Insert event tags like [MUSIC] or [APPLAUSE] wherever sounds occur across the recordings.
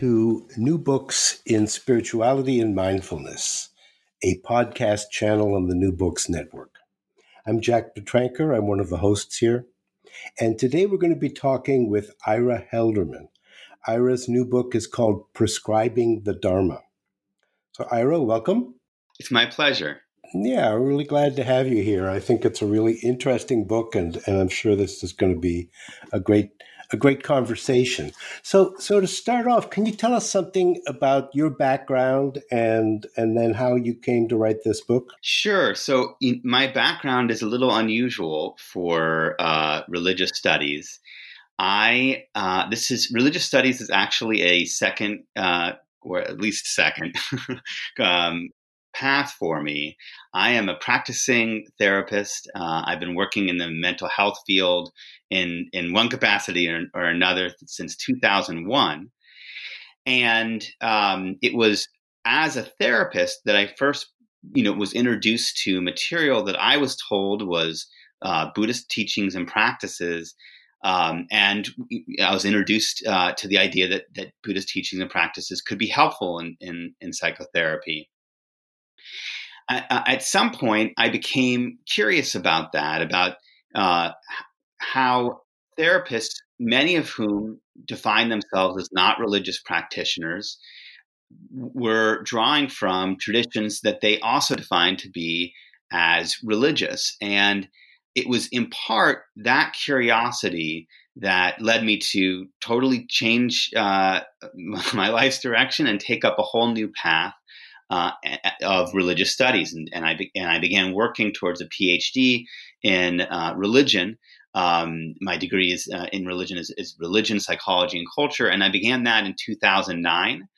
to New Books in Spirituality and Mindfulness, a podcast channel on the New Books Network. I'm Jack Petranker. I'm one of the hosts here. And today we're going to be talking with Ira Helderman. Ira's new book is called Prescribing the Dharma. So, Ira, welcome. It's my pleasure. Yeah, I'm really glad to have you here. I think it's a really interesting book, and, and I'm sure this is going to be a great a great conversation. So, so to start off, can you tell us something about your background and and then how you came to write this book? Sure. So, my background is a little unusual for uh, religious studies. I uh, this is religious studies is actually a second, uh, or at least second, [LAUGHS] um, path for me. I am a practicing therapist. Uh, I've been working in the mental health field in in one capacity or, or another since 2001, and um, it was as a therapist that I first, you know, was introduced to material that I was told was uh, Buddhist teachings and practices. Um, and I was introduced uh, to the idea that, that Buddhist teachings and practices could be helpful in, in, in psychotherapy at some point, I became curious about that, about uh, how therapists, many of whom define themselves as not religious practitioners, were drawing from traditions that they also defined to be as religious. And it was in part that curiosity that led me to totally change uh, [LAUGHS] my life's direction and take up a whole new path uh, of religious studies, and, and I be, and I began working towards a PhD in uh, religion. Um, my degree is uh, in religion is, is, religion, psychology, and culture, and I began that in 2009.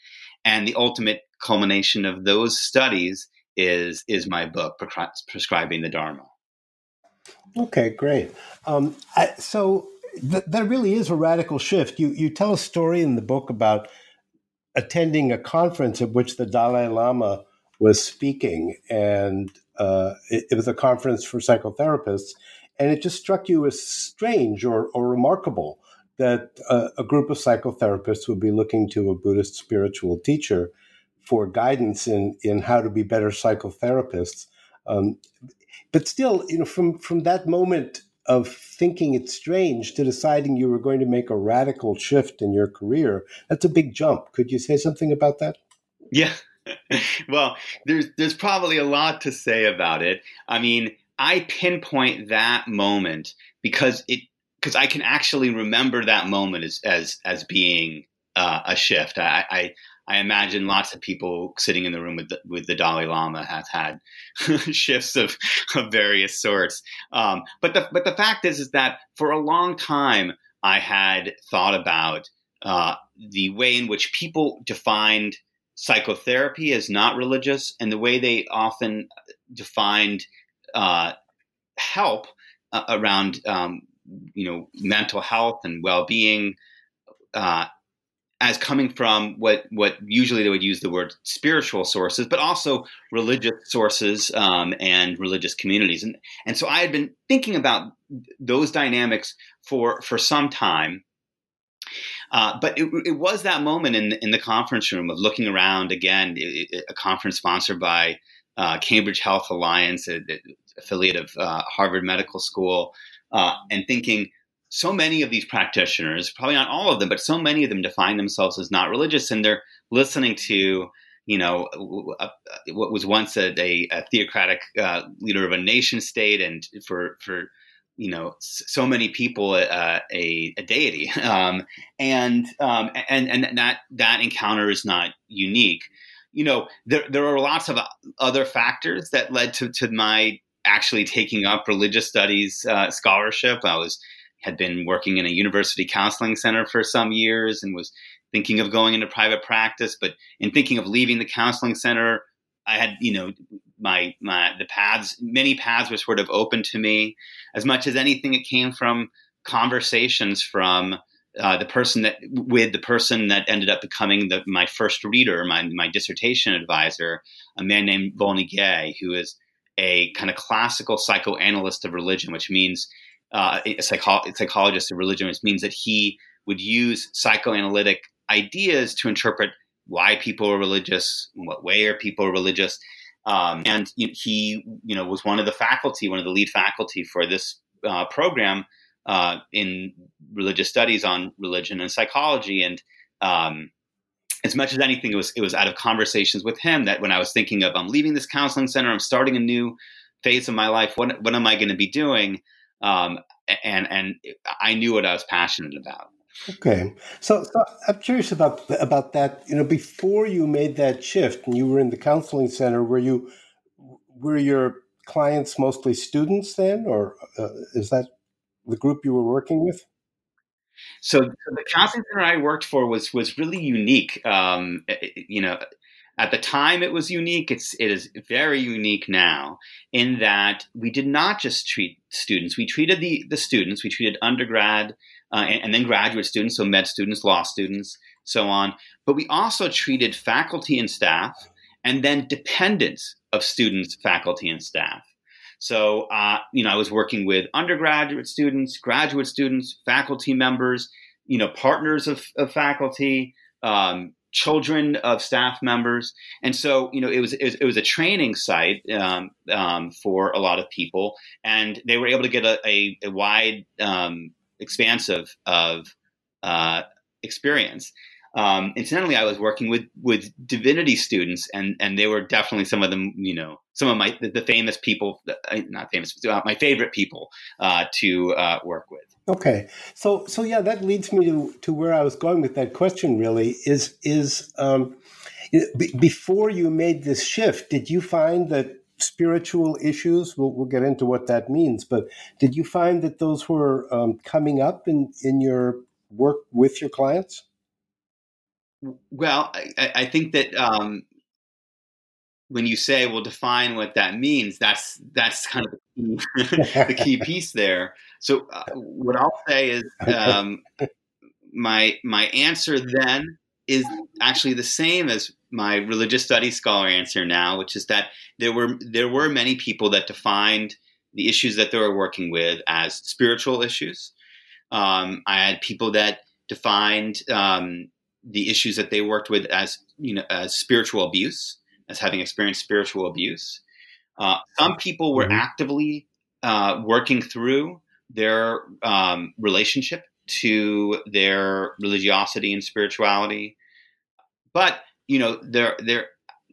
And the ultimate culmination of those studies is is my book, prescribing the Dharma. Okay, great. Um, I, so th- that really is a radical shift. You you tell a story in the book about attending a conference at which the Dalai Lama was speaking, and uh, it, it, was a conference for psychotherapists, and it just struck you as strange or, or remarkable that uh, a group of psychotherapists would be looking to a Buddhist spiritual teacher for guidance in in how to be better psychotherapists. Um, but still, you know, from from that moment of thinking it's strange to deciding you were going to make a radical shift in your career. That's a big jump. Could you say something about that? Yeah. [LAUGHS] well, there's there's probably a lot to say about it. I mean, I pinpoint that moment because it because I can actually remember that moment as as as being uh, a shift. I, I I imagine lots of people sitting in the room with the, with the Dalai Lama have had [LAUGHS] shifts of, of various sorts. Um, but the but the fact is is that for a long time I had thought about uh, the way in which people defined psychotherapy as not religious, and the way they often defined uh, help uh, around um, you know mental health and well being uh, as coming from what what usually they would use the word spiritual sources, but also religious sources um, and religious communities, and and so I had been thinking about those dynamics for for some time. Uh, but it, it, was that moment in in the conference room of looking around again, it, a conference sponsored by uh, Cambridge Health Alliance, affiliate of uh, Harvard Medical School, uh, and thinking so many of these practitioners, probably not all of them, but so many of them define themselves as not religious, and they're listening to you know, what was once a, a, a theocratic uh, leader of a nation state, and for for you know so many people uh, a, a, deity, [LAUGHS] um, and um, and and that that encounter is not unique. You know, there there are lots of other factors that led to to my actually taking up religious studies uh, scholarship. I was had been working in a university counseling center for some years and was thinking of going into private practice, but in thinking of leaving the counseling center, I had, you know, my my the paths, many paths were sort of open to me. As much as anything, it came from conversations from uh, the person that with the person that ended up becoming the, my first reader, my my dissertation advisor, a man named Volney Gay, who is a kind of classical psychoanalyst of religion, which means uh, a psycho- psychologist of religion, which means that he would use psychoanalytic ideas to interpret why people are religious, in what way are people religious. Um, and he, you know, was one of the faculty, one of the lead faculty for this uh, program uh, in religious studies on religion and psychology. And um, as much as anything, it was it was out of conversations with him that when I was thinking of I'm leaving this counseling center, I'm starting a new phase of my life. What what am I going to be doing? Um, and and I knew what I was passionate about. Okay, so, so, I'm curious about about that. You know, before you made that shift and you were in the counseling center, were you were your clients mostly students then, or uh, is that the group you were working with? So, the counseling center I worked for was was really unique. Um, you know, at the time it was unique. It's it is very unique now in that we did not just treat students. We treated the the students. We treated undergrad uh, and, and, then graduate students, so med students, law students, so on. But we also treated faculty and staff, and then dependents of students, faculty, and staff. So, uh, you know, I was working with undergraduate students, graduate students, faculty members, you know, partners of, of faculty, um, children of staff members, and so you know, it was it was, it was a training site um, um, for a lot of people, and they were able to get a, a, a wide um, expansive of uh, experience. Um, incidentally, I was working with with divinity students, and and they were definitely some of them, you know, some of my the, the famous people, uh, not famous, uh, my favorite people uh, to uh, work with. Okay, so so yeah, that leads me to to where I was going with that question. Really, is is um, before you made this shift, did you find that spiritual issues. We'll, we'll get into what that means. But did you find that those were um, coming up in, in your work with your clients? Well, I, I think that um, when you say, "Well, define what that means," that's that's kind of [LAUGHS] the key, piece there. So, uh, what I'll say is, um, my my answer then is actually the same as my religious studies scholar answer now, which is that there were there were many people that defined the issues that they were working with as spiritual issues. Um, I had people that defined um, the issues that they worked with as you know as spiritual abuse, as having experienced spiritual abuse. Uh, some people were mm-hmm. actively uh, working through their um, relationship to their religiosity and spirituality, but you know, there there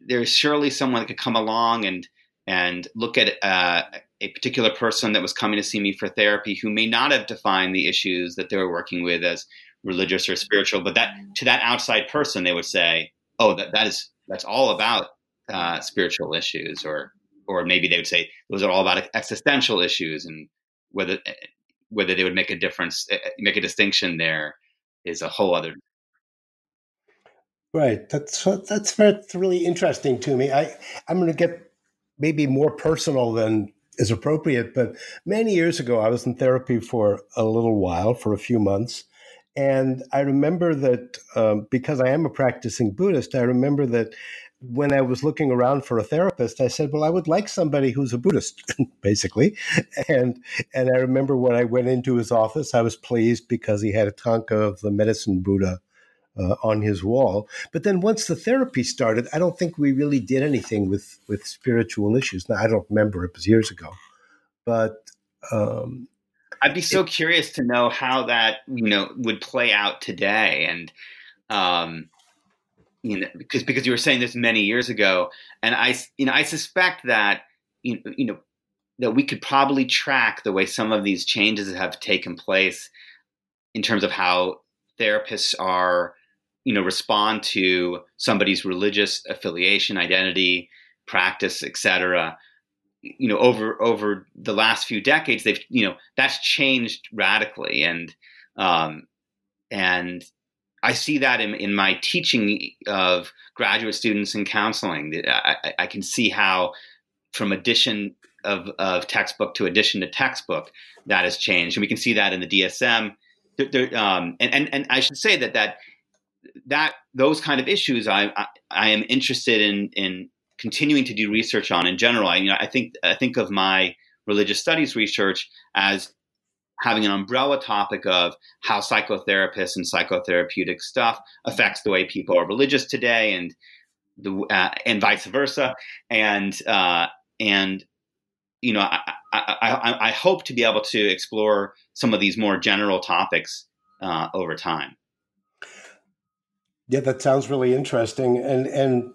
there's surely someone that could come along and and look at uh, a particular person that was coming to see me for therapy who may not have defined the issues that they were working with as religious or spiritual, but that to that outside person they would say, "Oh, that that is that's all about uh, spiritual issues," or or maybe they would say those are all about existential issues, and whether whether they would make a difference, eh, make a distinction there is a whole other Right. That's that's that's really interesting to me. I I'm going to get maybe more personal than is appropriate, but many years ago I was in therapy for a little while, for a few months, and I remember that um, because I am a practicing Buddhist, I remember that when I was looking around for a therapist, I said, "Well, I would like somebody who's a Buddhist, [LAUGHS] basically." And and I remember when I went into his office, I was pleased because he had a tanka of the medicine Buddha uh, on his wall. But then once the therapy started, I don't think we really did anything with with spiritual issues. Now I don't remember; it was years ago. But um, I'd be so curious to know how that you know would play out today, and um, you know, because because you were saying this many years ago, and I you know I suspect that you you know that we could probably track the way some of these changes have taken place in terms of how therapists are you know respond to somebody's religious affiliation identity practice etc you know over over the last few decades they've you know that's changed radically and um and I see that in, in my teaching of graduate students in counseling. I, I can see how, from addition of, of textbook to addition to textbook, that has changed, and we can see that in the DSM. There, um, and, and and I should say that that that those kind of issues I, I, I am interested in in continuing to do research on in general. I, you know, I think I think of my religious studies research as having an umbrella topic of how psychotherapists and psychotherapeutic stuff affects the way people are religious today, and the uh, and vice versa, and uh, and you know, I, I, I, hope to be able to explore some of these more general topics uh, over time. Yeah, that sounds really interesting, and and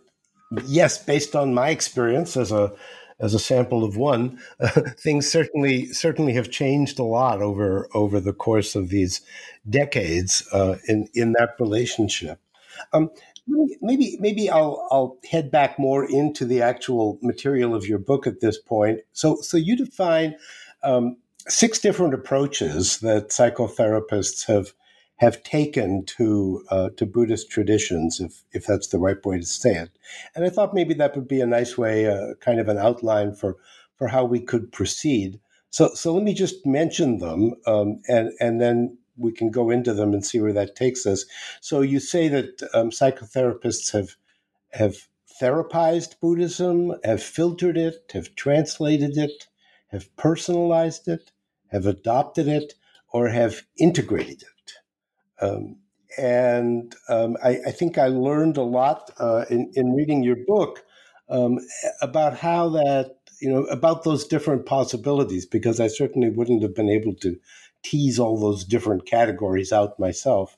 yes, based on my experience as a as a sample of one, uh, [LAUGHS] things certainly certainly have changed a lot over over the course of these decades uh, in in that relationship. Um, maybe maybe I'll I'll head back more into the actual material of your book at this point. So so you define um, six different approaches that psychotherapists have have taken to uh, to Buddhist traditions, if if that's the right way to say it. And I thought maybe that would be a nice way, uh, kind of an outline for for how we could proceed. So so let me just mention them, um, and and then we can go into them and see where that takes us. So you say that um, psychotherapists have have therapized Buddhism, have filtered it, have translated it, have personalized it, have adopted it, or have integrated it. Um, and um, I, I, think I learned a lot uh, in, in, reading your book um, about how that, you know, about those different possibilities, because I certainly wouldn't have been able to tease all those different categories out myself.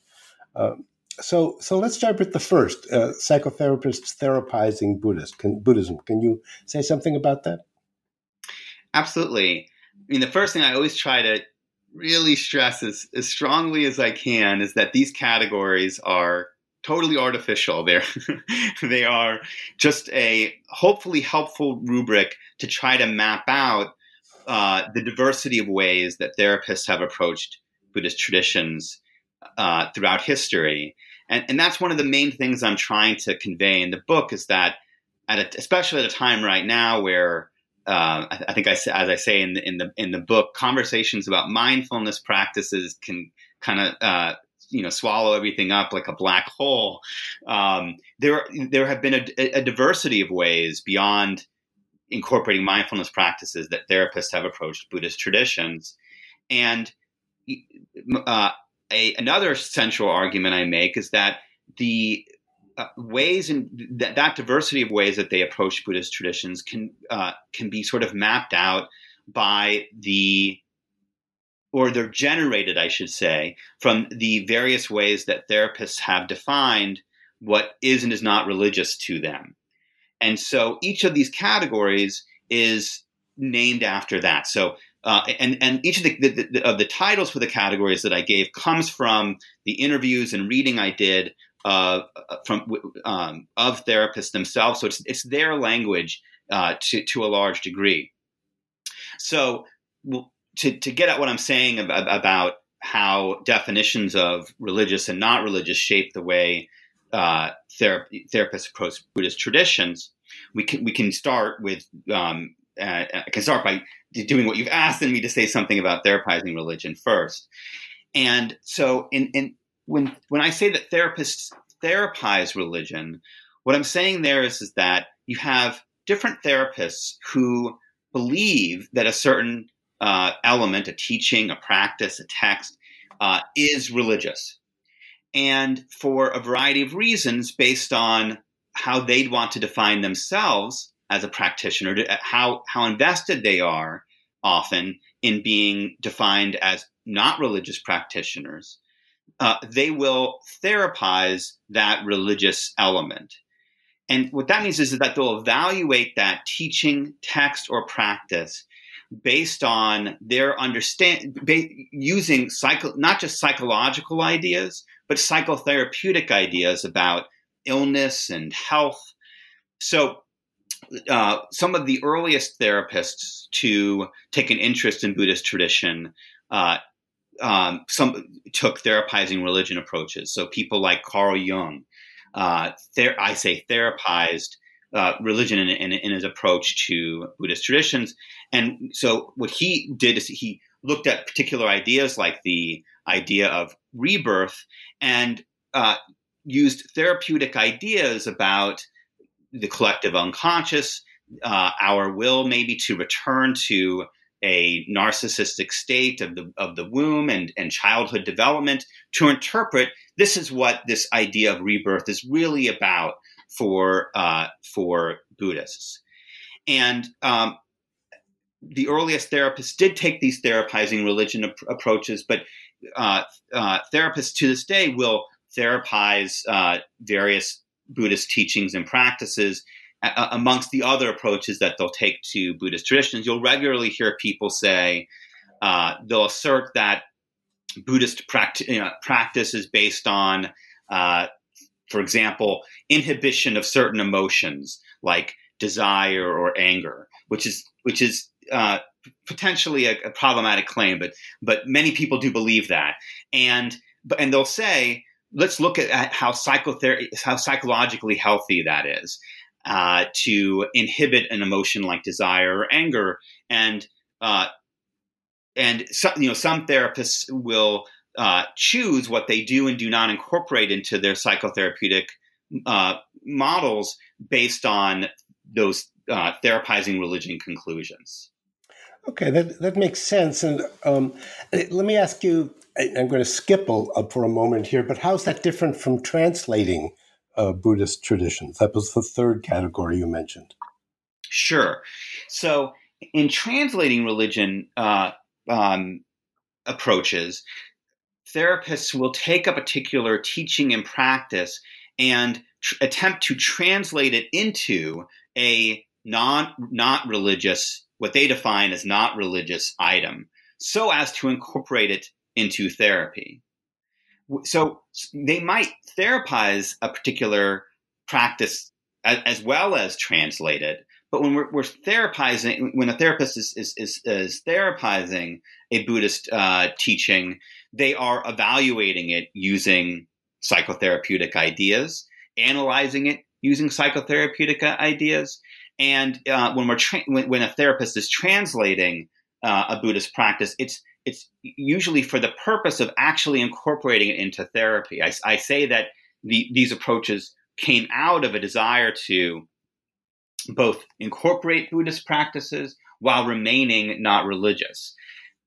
Um, so, so let's start with the first uh, psychotherapists therapizing Buddhist can, Buddhism. Can you say something about that? Absolutely. I mean, the first thing I always try to really stress as, as strongly as I can is that these categories are totally artificial. They're [LAUGHS] they are just a hopefully helpful rubric to try to map out uh, the diversity of ways that therapists have approached Buddhist traditions uh, throughout history. And, and that's one of the main things I'm trying to convey in the book is that, at a, especially at a time right now where uh, I, think I, as I say in the in the in the book, conversations about mindfulness practices can kind of uh, you know swallow everything up like a black hole. Um, there there have been a, a, diversity of ways beyond incorporating mindfulness practices that therapists have approached Buddhist traditions, and uh, a, another central argument I make is that the uh, ways and th- that diversity of ways that they approach Buddhist traditions can uh, can be sort of mapped out by the or they're generated, I should say, from the various ways that therapists have defined what is and is not religious to them. And so each of these categories is named after that. So uh, and and each of the, the, the, of the titles for the categories that I gave comes from the interviews and reading I did uh, from um, of therapists themselves. So it's it's their language uh, to to a large degree. So to to get at what I'm saying about, about how definitions of religious and not religious shape the way uh, therapists approach Buddhist traditions, we can we can start with um, uh, I can start by doing what you've asked me to say something about therapizing religion first. And so in, in when when I say that therapists therapize religion, what I'm saying there is, is that you have different therapists who believe that a certain uh, element, a teaching, a practice, a text, uh, is religious. And for a variety of reasons, based on how they'd want to define themselves as a practitioner, how, how invested they are often in being defined as not religious practitioners, uh, they will therapize that religious element. And what that means is that they'll evaluate that teaching, text, or practice based on their understand using psycho, not just psychological ideas, but psychotherapeutic ideas about illness and health. So, uh, some of the earliest therapists to take an interest in Buddhist tradition uh, um, some took therapizing religion approaches. So people like Carl Jung, uh, ther- I say therapized uh, religion in, in, in, his approach to Buddhist traditions. And so what he did is he looked at particular ideas like the idea of rebirth and uh, used therapeutic ideas about the collective unconscious, uh, our will maybe to return to a narcissistic state of the of the womb and, and childhood development to interpret this is what this idea of rebirth is really about for uh, for Buddhists. And um, the earliest therapists did take these therapizing religion ap- approaches, but uh, uh, therapists to this day will therapize uh, various Buddhist teachings and practices amongst the other approaches that they'll take to Buddhist traditions, you'll regularly hear people say, uh, they'll assert that Buddhist you know, practice is based on, uh, for example, inhibition of certain emotions like desire or anger, which is which is uh, potentially a, a, problematic claim, but but many people do believe that, and and they'll say, let's look at, at how psychotherapy, how psychologically healthy that is uh, to inhibit an emotion like desire or anger. And uh, and some, you know some therapists will uh, choose what they do and do not incorporate into their psychotherapeutic uh, models based on those uh, therapizing religion conclusions. Okay, that, that makes sense. And um, let me ask you I'm going to skip for a moment here, but how's that different from translating uh, Buddhist traditions. That was the third category you mentioned. Sure. So, in translating religion uh, um, approaches, therapists will take a particular teaching and practice and tr- attempt to translate it into a non not religious, what they define as not religious item, so as to incorporate it into therapy so they might therapize a particular practice as, as well as translate it. But when we're, we're therapizing, when a therapist is, is, is, is therapizing a Buddhist uh, teaching, they are evaluating it using psychotherapeutic ideas, analyzing it using psychotherapeutic ideas. And uh, when we're tra- when, when, a therapist is translating uh, a Buddhist practice, it's it's usually for the purpose of actually incorporating it into therapy. I, I say that the, these approaches came out of a desire to both incorporate Buddhist practices while remaining not religious.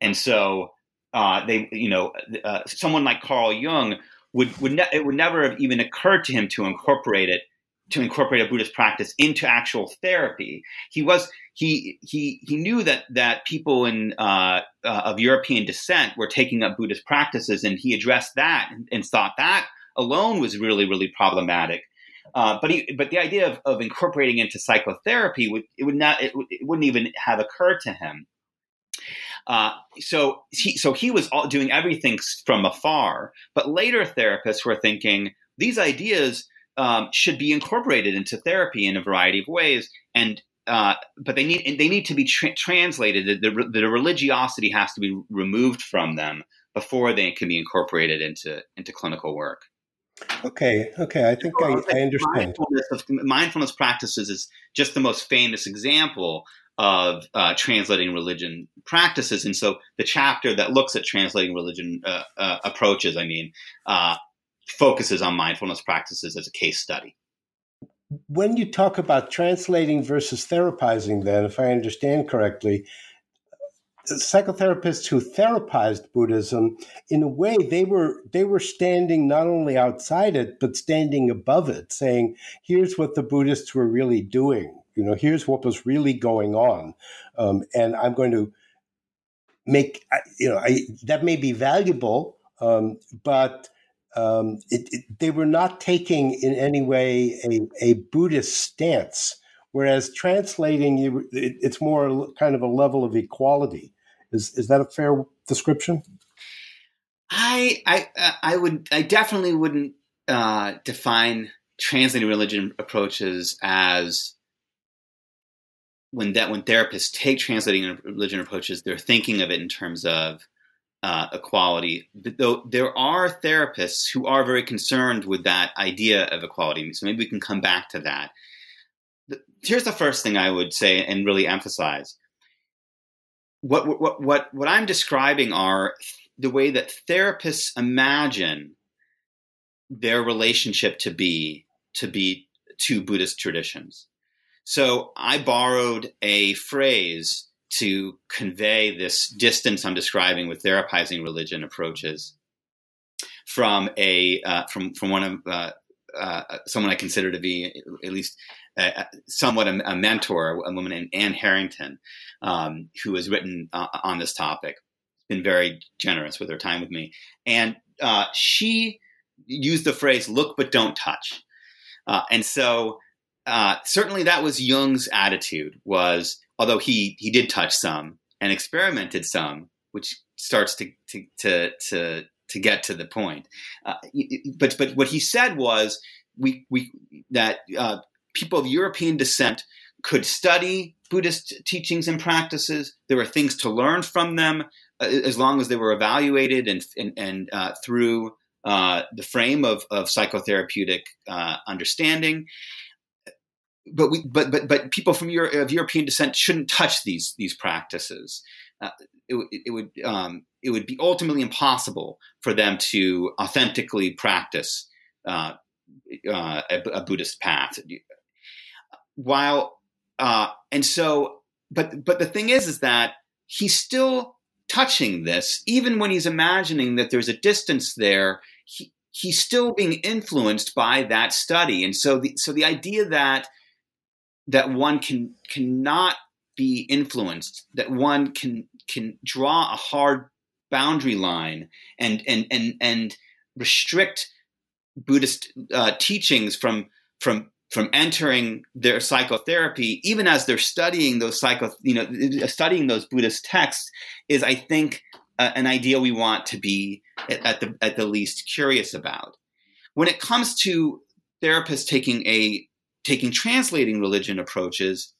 And so uh, they, you know, uh, someone like Carl Jung would would ne- it would never have even occurred to him to incorporate it to incorporate a Buddhist practice into actual therapy. He was he he he knew that that people in uh, uh, of European descent were taking up Buddhist practices, and he addressed that and, and thought that alone was really really problematic. Uh, but he, but the idea of, of incorporating into psychotherapy would it would not it, it wouldn't even have occurred to him. Uh, so he so he was all, doing everything from afar. But later therapists were thinking these ideas um, should be incorporated into therapy in a variety of ways. And uh, but they need they need to be tra- translated. The, the, the, religiosity has to be removed from them before they can be incorporated into into clinical work. Okay, okay, I think I, I understand. Mindfulness, of, mindfulness, practices is just the most famous example of uh, translating religion practices, and so the chapter that looks at translating religion uh, uh approaches, I mean, uh, focuses on mindfulness practices as a case study. When you talk about translating versus therapizing, then, if I understand correctly, psychotherapists who therapized Buddhism, in a way, they were they were standing not only outside it but standing above it, saying, "Here's what the Buddhists were really doing. You know, here's what was really going on, um, and I'm going to make you know I, that may be valuable, um, but um, it, it, they were not taking in any way a, a Buddhist stance. Whereas translating, you, it, it's more kind of a level of equality. Is is that a fair description? I I I would I definitely wouldn't uh, define translating religion approaches as when that when therapists take translating religion approaches, they're thinking of it in terms of uh, equality. Though there are therapists who are very concerned with that idea of equality, so maybe we can come back to that. Here's the first thing I would say and really emphasize. What what what what I'm describing are the way that therapists imagine their relationship to be to be to Buddhist traditions. So I borrowed a phrase to convey this distance I'm describing with therapizing religion approaches from a uh, from from one of uh, uh, someone I consider to be at least uh, somewhat a, a, mentor, a woman named Anne Harrington, um, who has written uh, on this topic. Been very generous with her time with me, and uh, she used the phrase "look but don't touch," and so certainly that was Jung's attitude. Was although he he did touch some and experimented some, which starts to to to to, to get to the point. Uh, but but what he said was we we that uh, people of European descent could study Buddhist teachings and practices. There were things to learn from them uh, as long as they were evaluated and and, and uh, through uh, the frame of, of psychotherapeutic uh, understanding but we, but but but people from Euro, of European descent shouldn't touch these these practices. Uh, it, it, would um, it would be ultimately impossible for them to authentically practice uh, uh, a, a, Buddhist path. While uh, and so, but but the thing is, is that he's still touching this, even when he's imagining that there's a distance there. He, he's still being influenced by that study, and so the so the idea that that one can cannot be influenced, that one can can draw a hard boundary line and and and and restrict Buddhist uh, teachings from from from entering their psychotherapy, even as they're studying those psycho, you know, studying those Buddhist texts, is I think uh, an idea we want to be at, at the at the least curious about. When it comes to therapists taking a taking translating religion approaches,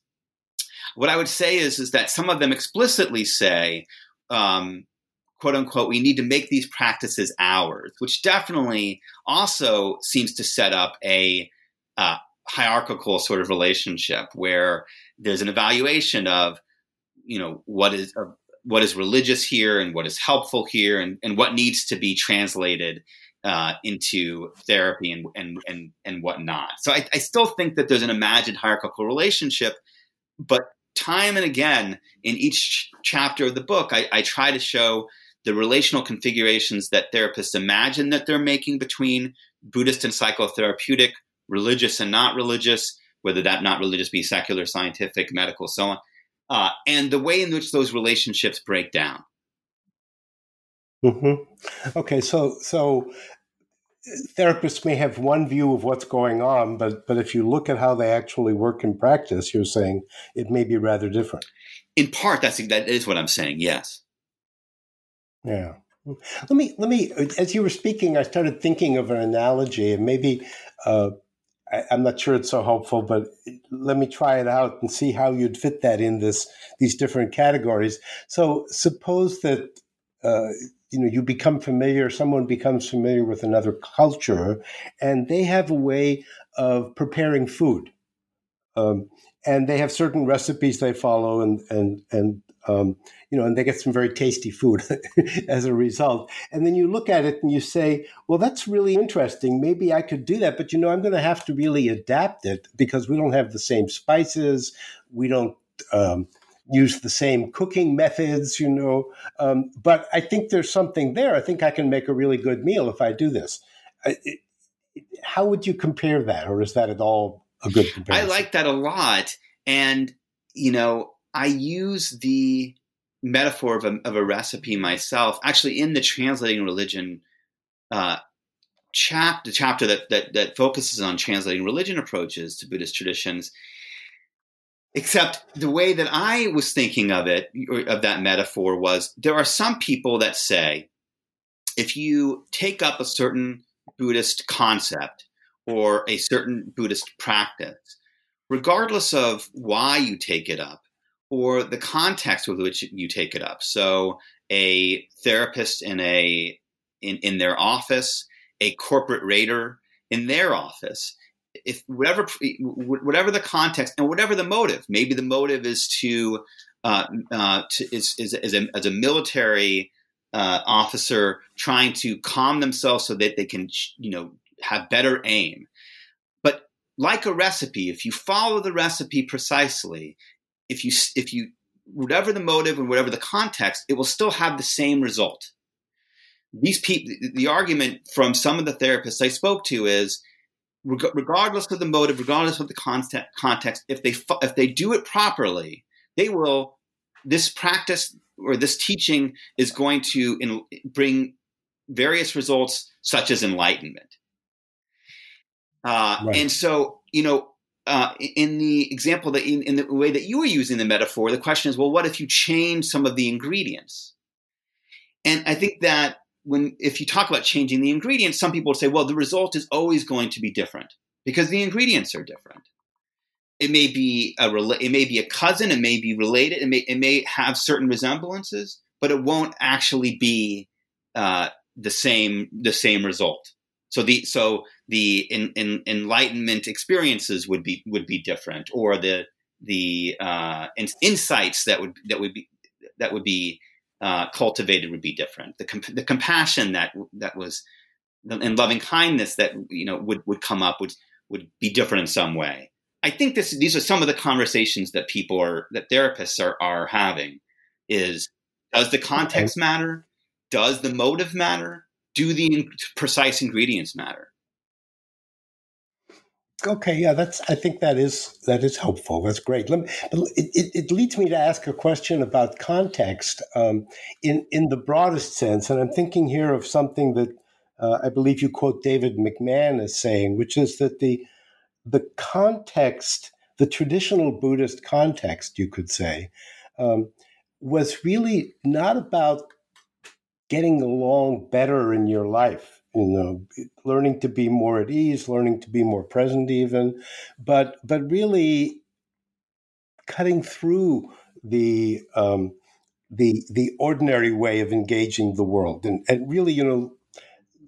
what I would say is, is that some of them explicitly say, um, quote unquote, we need to make these practices ours, which definitely also seems to set up a uh, hierarchical sort of relationship where there's an evaluation of, you know, what is uh, what is religious here and what is helpful here and, and what needs to be translated uh, into therapy and and and and whatnot. So I, I still think that there's an imagined hierarchical relationship, but time and again in each chapter of the book, I, I try to show the relational configurations that therapists imagine that they're making between Buddhist and psychotherapeutic, religious and not religious, whether that not religious be secular, scientific, medical, so on, uh, and the way in which those relationships break down. Mm-hmm. Okay, so so therapists may have one view of what's going on, but but if you look at how they actually work in practice, you're saying it may be rather different. In part, that's that is what I'm saying. Yes. Yeah. Let me let me. As you were speaking, I started thinking of an analogy, and maybe uh, I, am not sure it's so helpful, but let me try it out and see how you'd fit that in this these different categories. So, suppose that. Uh, you know you become familiar someone becomes familiar with another culture and they have a way of preparing food. Um, and they have certain recipes they follow and and and um, you know and they get some very tasty food [LAUGHS] as a result. And then you look at it and you say well that's really interesting. Maybe i could do that but you know i'm going to have to really adapt it because we don't have the same spices. We don't um, use the same cooking methods, you know. Um, but I think there's something there. I think I can make a really good meal if I do this. it, how would you compare that, or is that at all a good comparison? I like that a lot, and you know, I use the metaphor of a, of a recipe myself. Actually, in the translating religion uh, chap the chapter that, that that focuses on translating religion approaches to Buddhist traditions. Except the way that I was thinking of it, of that metaphor, was there are some people that say if you take up a certain Buddhist concept or a certain Buddhist practice, regardless of why you take it up or the context with which you take it up. So, a therapist in a in, in their office a corporate raider in their office if whatever whatever the context and whatever the motive maybe the motive is to, uh, uh, to is, is, is a, as a military uh, officer trying to calm themselves so that they can you know have better aim. But like a recipe if you follow the recipe precisely if you if you whatever the motive and whatever the context it will still have the same result. These people, the argument from some of the therapists I spoke to is, regardless of the motive, regardless of the context, if they if they do it properly, they will. This practice or this teaching is going to in, bring various results, such as enlightenment. Uh, right. And so, you know, uh, in the example that in, in, the way that you were using the metaphor, the question is, well, what if you change some of the ingredients? And I think that when if you talk about changing the ingredients, some people say, well, the result is always going to be different because the ingredients are different. It may be a it may be a cousin, it may be related, it may it may have certain resemblances, but it won't actually be uh, the same the same result. So the so the in, in, enlightenment experiences would be would be different, or the the uh, insights that would that would be that would be uh, cultivated would be different. The, comp- the compassion that that was and loving kindness that you know would, would come up would would be different in some way. I think this these are some of the conversations that people are that therapists are are having. Is does the context matter? Does the motive matter? Do the precise ingredients matter? Okay, yeah, that's. I think that is that is helpful. That's great. Me, it, it, it, leads me to ask a question about context um, in in the broadest sense, and I'm thinking here of something that uh, I believe you quote David McMahan as saying, which is that the the context, the traditional Buddhist context, you could say, um, was really not about getting along better in your life you know learning to be more at ease learning to be more present even. But but really cutting through the um, the the ordinary way of engaging the world and, and really you know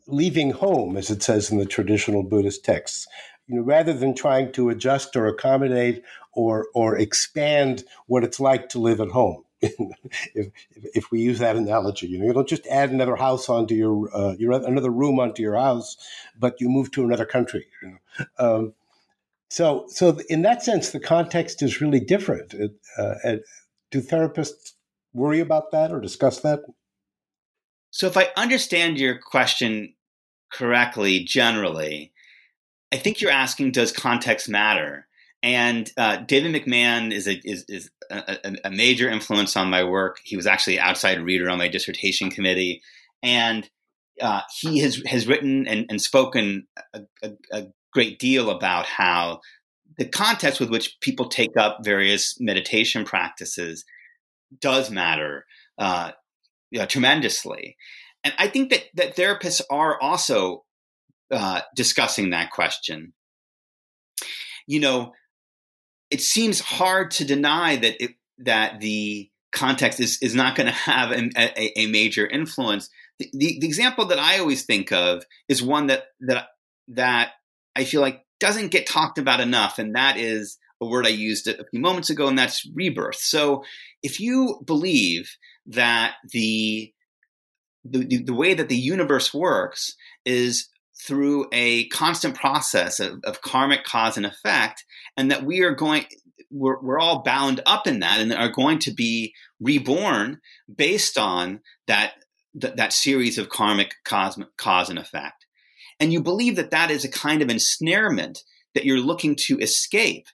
leaving home as it says in the traditional buddhist texts. You know rather than trying to adjust or accommodate or or expand what it's like to live at home [LAUGHS] if, if we use that analogy. You know, you don't just add another house onto your uh, your another room onto your house, but you move to another country. You know? um, so, so in that sense, the context is really different. Uh, do therapists worry about that or discuss that? So, if I understand your question correctly, generally, I think you're asking, does context matter? And uh, David McMahan is a, is, is a, a, major influence on my work. He was actually outside reader on my dissertation committee, and uh, he has has written and, and spoken a, a, great deal about how the context with which people take up various meditation practices does matter uh, you know, tremendously. And I think that that therapists are also uh, discussing that question. You know, it seems hard to deny that it, that the context is, is not going to have a, a, a, major influence. The, the, the, example that I always think of is one that that that I feel like doesn't get talked about enough, and that is a word I used a few moments ago, and that's rebirth. So, if you believe that the the, the way that the universe works is through a constant process of, of karmic cause and effect, and that we are going we're, we're all bound up in that and are going to be reborn based on that th- that series of karmic cause, cause and effect and you believe that that is a kind of ensnarement that you're looking to escape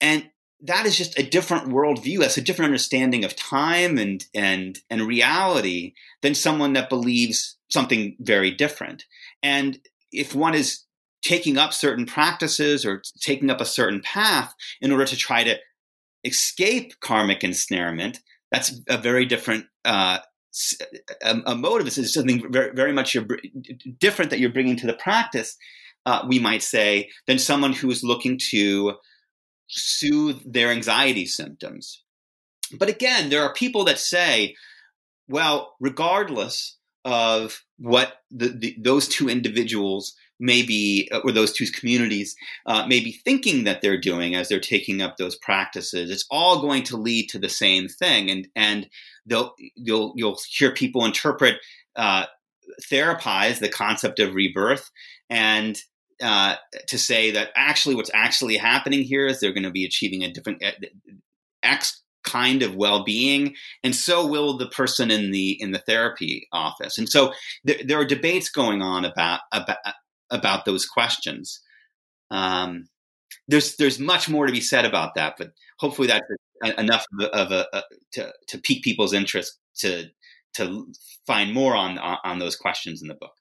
and that is just a different worldview. That's a different understanding of time and and and reality than someone that believes something very different. And if one is taking up certain practices or taking up a certain path in order to try to escape karmic ensnarement, that's a very different uh, a, motive. It's something very, very much different that you're bringing to the practice. Uh, we might say than someone who is looking to soothe their anxiety symptoms. But again, there are people that say, well, regardless of what the, the, those two individuals may be, or those two communities uh, may be thinking that they're doing as they're taking up those practices, it's all going to lead to the same thing. And and they'll you'll you'll hear people interpret uh, therapize the concept of rebirth and uh, to say that actually what's actually happening here is they're going to be achieving a different uh, X kind of well-being and so will the person in the in the therapy office. And so there, are debates going on about about about those questions. Um, there's there's much more to be said about that but hopefully that's enough of a, of a, a to to pique people's interest to to find more on, on those questions in the book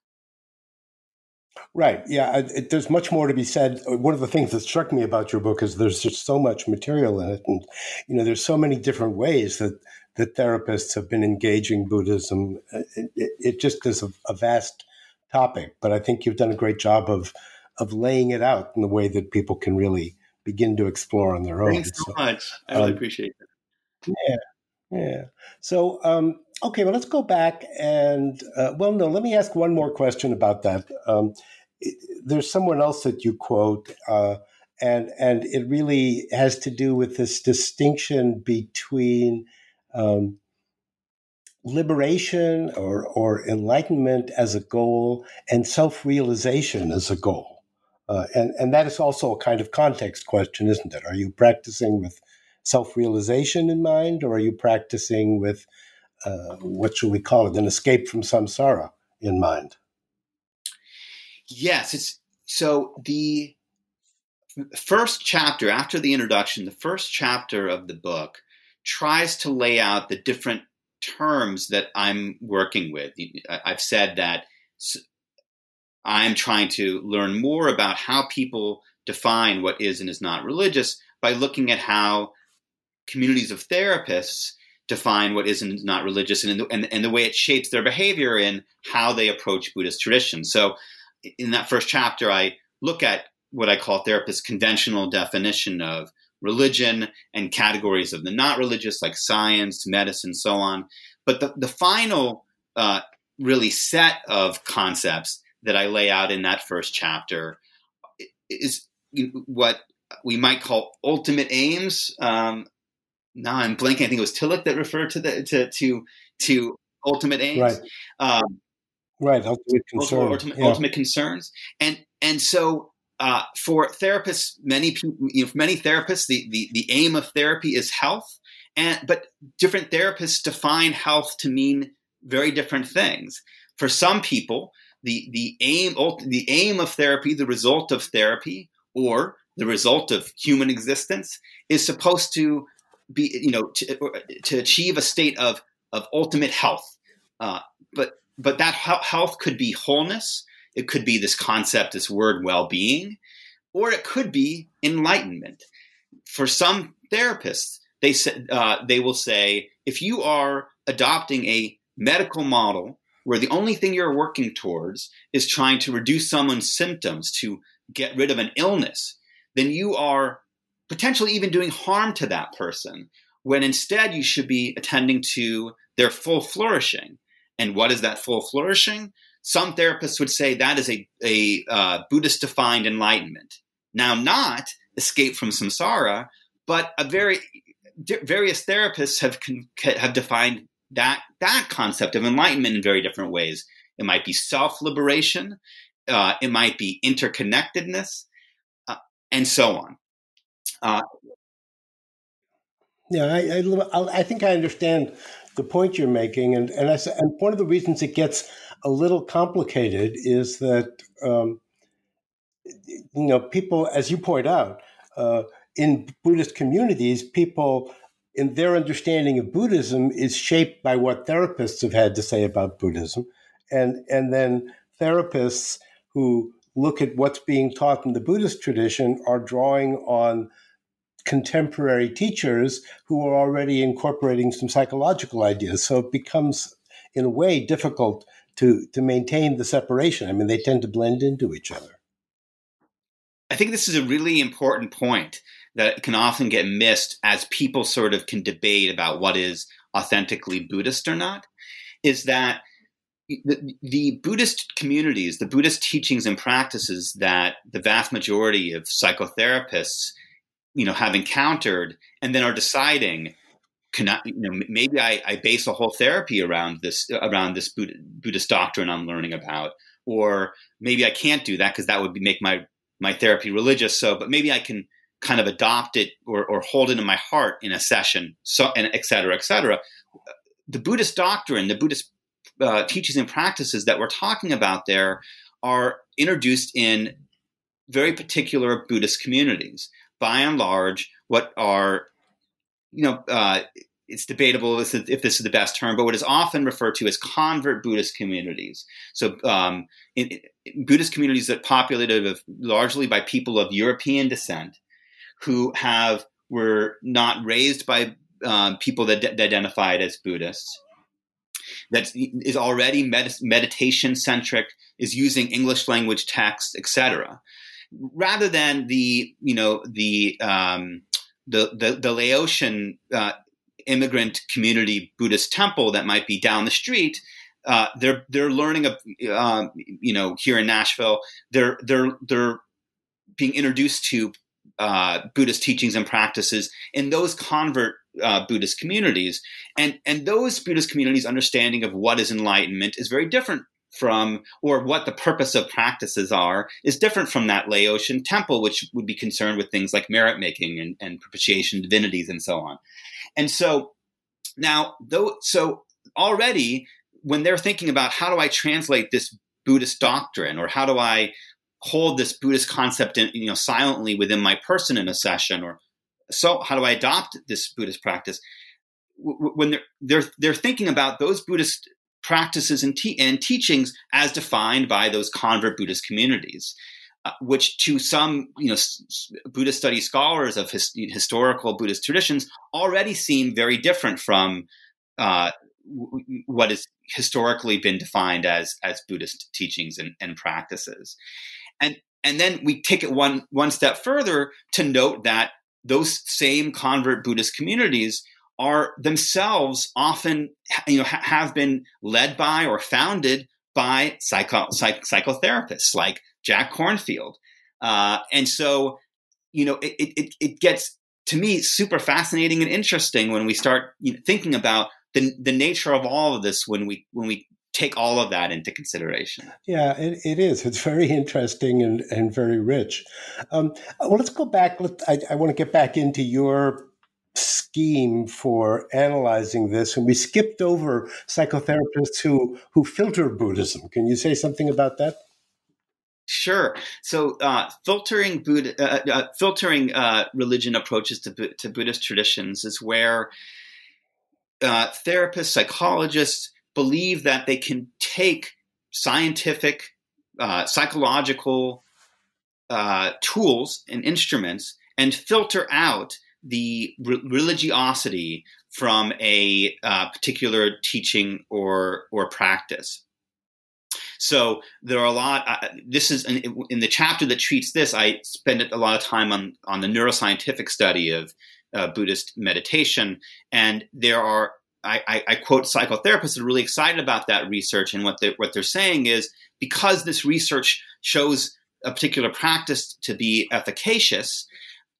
Right. Yeah. It, there's much more to be said. One of the things that struck me about your book is there's just so much material in it, and you know, there's so many different ways that that therapists have been engaging Buddhism. Uh, it, it, it just is a, a, vast topic, but I think you've done a great job of of laying it out in the way that people can really begin to explore on their own. Thanks so, so much. I really um, appreciate it. Yeah. Yeah. So, um, okay, well, let's go back and, uh, well, no, let me ask one more question about that. Um, there's someone else that you quote, uh, and and it really has to do with this distinction between um, liberation or or enlightenment as a goal and self realization as a goal, uh, and and that is also a kind of context question, isn't it? Are you practicing with self realization in mind, or are you practicing with uh, what should we call it, an escape from samsara in mind? Yes, it's so the first chapter after the introduction, the first chapter of the book tries to lay out the different terms that I'm working with. I've said that I'm trying to learn more about how people define what is and is not religious by looking at how communities of therapists define what is and not religious and, the, and, and the way it shapes their behavior and how they approach Buddhist tradition. So in that first chapter, I look at what I call therapist's conventional definition of religion and categories of the not religious, like science, medicine, so on. But the, the final uh, really set of concepts that I lay out in that first chapter is what we might call ultimate aims. Um, now I'm blanking. I think it was Tillich that referred to the to to, to ultimate aims. Right. Um, right ultimate concerns ultimate, yeah. ultimate, concerns and and so uh, for therapists many people you know, for many therapists the, the the aim of therapy is health and but different therapists define health to mean very different things for some people the the aim the aim of therapy the result of therapy or the result of human existence is supposed to be you know to, to achieve a state of of ultimate health uh, but but that health could be wholeness. It could be this concept, this word well-being, or it could be enlightenment. For some therapists, they say, uh, they will say if you are adopting a medical model where the only thing you're working towards is trying to reduce someone's symptoms to get rid of an illness, then you are potentially even doing harm to that person. When instead you should be attending to their full flourishing. And what is that full flourishing? Some therapists would say that is a, a uh, Buddhist defined enlightenment. Now, not escape from samsara, but a very various therapists have have defined that that concept of enlightenment in very different ways. It might be self liberation, uh, it might be interconnectedness, uh, and so on. Uh, yeah, I, I, I, think I understand the point you're making, and and, I, and one of the reasons it gets a little complicated is that um, you know people, as you point out, uh, in Buddhist communities, people in their understanding of Buddhism is shaped by what therapists have had to say about Buddhism. And, and then therapists who look at what's being taught in the Buddhist tradition are drawing on contemporary teachers who are already incorporating some psychological ideas. So it becomes, in a way, difficult to, to maintain the separation. I mean, they tend to blend into each other. I think this is a really important point that can often get missed as people sort of can debate about what is authentically Buddhist or not. Is that the, the, Buddhist communities, the Buddhist teachings and practices that the vast majority of psychotherapists, you know, have encountered and then are deciding, can I, you know, maybe I, I base a whole therapy around this around this Buddhist doctrine I'm learning about, or maybe I can't do that because that would make my my therapy religious. So, but maybe I can kind of adopt it or, or hold it in my heart in a session, so and et cetera, et cetera. The Buddhist doctrine, the Buddhist uh, teachings and practices that we're talking about there are introduced in very particular Buddhist communities. By and large, what are you know, uh, it's debatable if this is the best term, but what is often referred to as convert Buddhist communities. So, um, in, in Buddhist communities that populated of, largely by people of European descent, who have were not raised by um, people that, d- identified as Buddhists, that is already med- meditation centric, is using English language texts, etc., rather than the you know the um, the, the, the Laotian uh, immigrant community Buddhist temple that might be down the street. Uh, they're they're learning of um, you know here in Nashville. They're they're they're being introduced to uh, Buddhist teachings and practices in those convert uh, Buddhist communities, and and those Buddhist communities' understanding of what is enlightenment is very different from, or what the purpose of practices are, is different from that Laotian temple, which would be concerned with things like merit making and, and propitiation divinities and so on. And so now, though, so already when they're thinking about how do I translate this Buddhist doctrine, or how do I hold this Buddhist concept in, you know, silently within my person in a session, or so how do I adopt this Buddhist practice? When they're they're they're thinking about those Buddhist practices and, te- and teachings as defined by those convert Buddhist communities, uh, which to some you know s- Buddhist study scholars of his- historical Buddhist traditions already seem very different from uh, w- what has historically been defined as as Buddhist teachings and, and practices, and and then we take it one one step further to note that those same convert Buddhist communities are themselves often you know ha- have been led by or founded by psycho- psych- psychotherapists like Jack Kornfield, uh, and so you know it, it, it gets to me super fascinating and interesting when we start you know, thinking about the the nature of all of this when we when we take all of that into consideration. Yeah, it, it is. It's very interesting and, and very rich. Um, well, let's go back. Let, I, I want to get back into your scheme for analyzing this, and we skipped over psychotherapists who who filter Buddhism. Can you say something about that? Sure. So, uh, filtering Buddha, uh, uh, filtering uh, religion approaches to, to Buddhist traditions is where uh, therapists, psychologists believe that they can take scientific, uh, psychological tools and instruments and filter out the re- religiosity from a uh, particular teaching or or practice. So there are a lot. Uh, this is in, in, the chapter that treats this. I spend a lot of time on on the neuroscientific study of uh, Buddhist meditation, and there are. I, I, I quote psychotherapists that are really excited about that research, and what they, what they're saying is because this research shows a particular practice to be efficacious,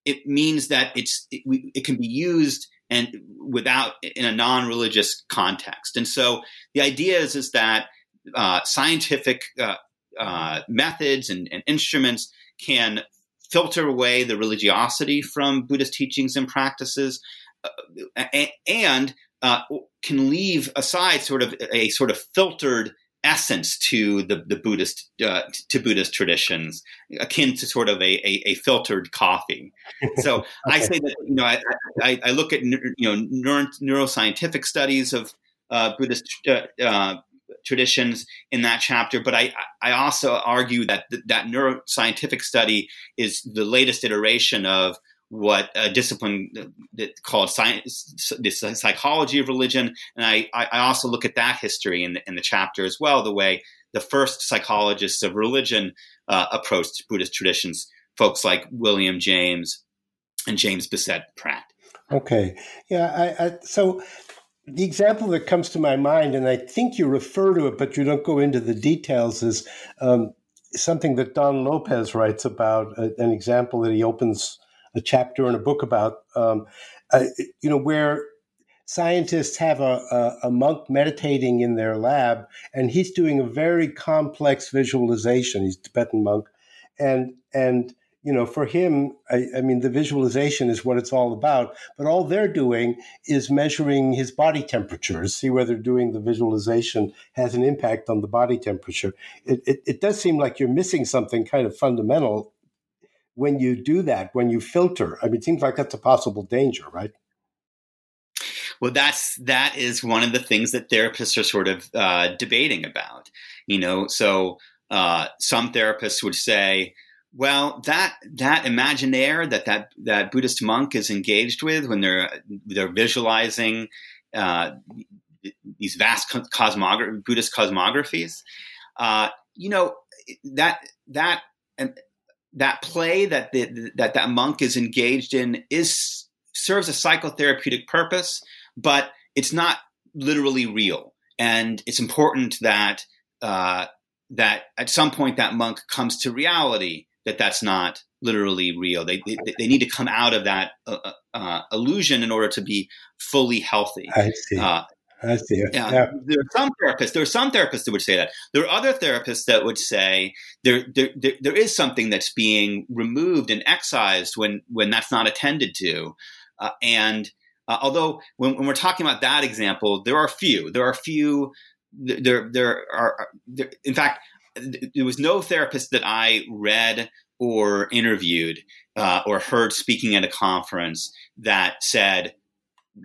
it means that it's it, it can be used and without in a non-religious context. And so the idea is is that uh, scientific uh, uh, methods and, and, instruments can filter away the religiosity from Buddhist teachings and practices, uh, and uh, can leave aside sort of a sort of filtered essence to the, the Buddhist uh, to Buddhist traditions, akin to sort of a, a, a filtered coffee. So [LAUGHS] okay. I say that you know I, I, I, look at you know neuro, neuroscientific studies of uh, Buddhist uh, uh, traditions in that chapter, but I I also argue that th- that neuroscientific study is the latest iteration of what a discipline that called science, the psychology of religion, and I, I also look at that history in the, in the chapter as well. The way the first psychologists of religion uh, approached Buddhist traditions, folks like William James and James Bissett Pratt. Okay, yeah. I, I, so the example that comes to my mind, and I think you refer to it, but you don't go into the details, is um, something that Don Lopez writes about. Uh, an example that he opens a chapter in a book about, um, uh, you know, where scientists have a, a, a, monk meditating in their lab, and he's doing a very complex visualization. He's a Tibetan monk, and and you know, for him, I, I, mean, the visualization is what it's all about. But all they're doing is measuring his body temperature to see whether doing the visualization has an impact on the body temperature. It, it, it does seem like you're missing something kind of fundamental when you do that, when you filter? I mean, it seems like that's a possible danger, right? Well, that's that is one of the things that therapists are sort of uh, debating about. You know, so uh, some therapists would say, well, that that imaginaire that that that Buddhist monk is engaged with when they're they're visualizing uh, these vast cosmogra- Buddhist cosmographies, uh, you know that that that play that the, that that monk is engaged in is serves a psychotherapeutic purpose, but it's not literally real. And it's important that uh, that at some point that monk comes to reality that that's not literally real. They they, they need to come out of that uh, uh, uh illusion in order to be fully healthy. I see. I see. Yeah, yeah. There are some therapists. There are some therapists that would say that. There are other therapists that would say there, there, there, there is something that's being removed and excised when when that's not attended to. Uh, and uh, although when, when, we're talking about that example, there are few. There are few. There there are. There, in fact, there was no therapist that I read or interviewed uh, or heard speaking at a conference that said,